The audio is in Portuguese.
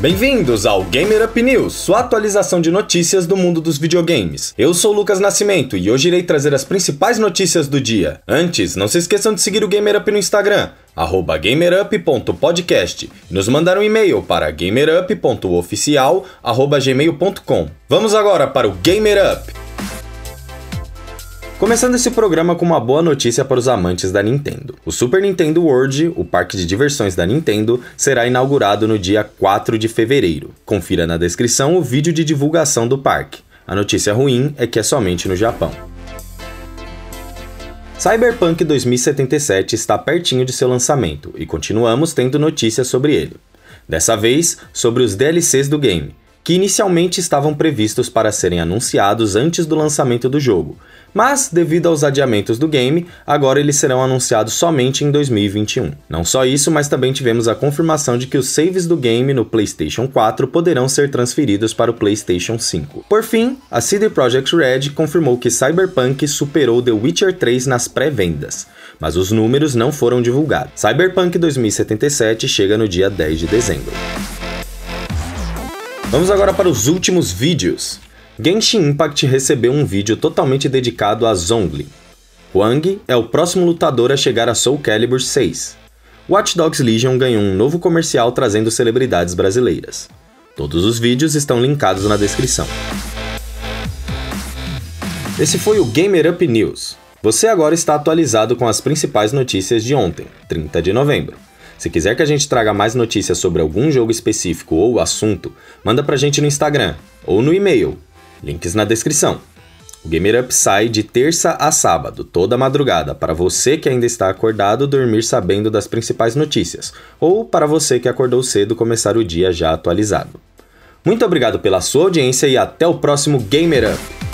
Bem-vindos ao Gamer Up News, sua atualização de notícias do mundo dos videogames. Eu sou Lucas Nascimento e hoje irei trazer as principais notícias do dia. Antes, não se esqueçam de seguir o Gamer Up no Instagram, gamerup.podcast e nos mandar um e-mail para gamerup.oficial.gmail.com. Vamos agora para o Gamer Up! Começando esse programa com uma boa notícia para os amantes da Nintendo. O Super Nintendo World, o parque de diversões da Nintendo, será inaugurado no dia 4 de fevereiro. Confira na descrição o vídeo de divulgação do parque. A notícia ruim é que é somente no Japão. Cyberpunk 2077 está pertinho de seu lançamento e continuamos tendo notícias sobre ele. Dessa vez, sobre os DLCs do game, que inicialmente estavam previstos para serem anunciados antes do lançamento do jogo, mas devido aos adiamentos do game, agora eles serão anunciados somente em 2021. Não só isso, mas também tivemos a confirmação de que os saves do game no PlayStation 4 poderão ser transferidos para o PlayStation 5. Por fim, a CD Projekt Red confirmou que Cyberpunk superou The Witcher 3 nas pré-vendas, mas os números não foram divulgados. Cyberpunk 2077 chega no dia 10 de dezembro. Vamos agora para os últimos vídeos. Genshin Impact recebeu um vídeo totalmente dedicado a Zhongli. Wang é o próximo lutador a chegar a Soul Calibur 6. Watch Dogs Legion ganhou um novo comercial trazendo celebridades brasileiras. Todos os vídeos estão linkados na descrição. Esse foi o Gamer Up News. Você agora está atualizado com as principais notícias de ontem, 30 de novembro. Se quiser que a gente traga mais notícias sobre algum jogo específico ou assunto, manda pra gente no Instagram ou no e-mail. Links na descrição. O Gamer Up sai de terça a sábado, toda madrugada, para você que ainda está acordado dormir sabendo das principais notícias, ou para você que acordou cedo começar o dia já atualizado. Muito obrigado pela sua audiência e até o próximo Gamer Up!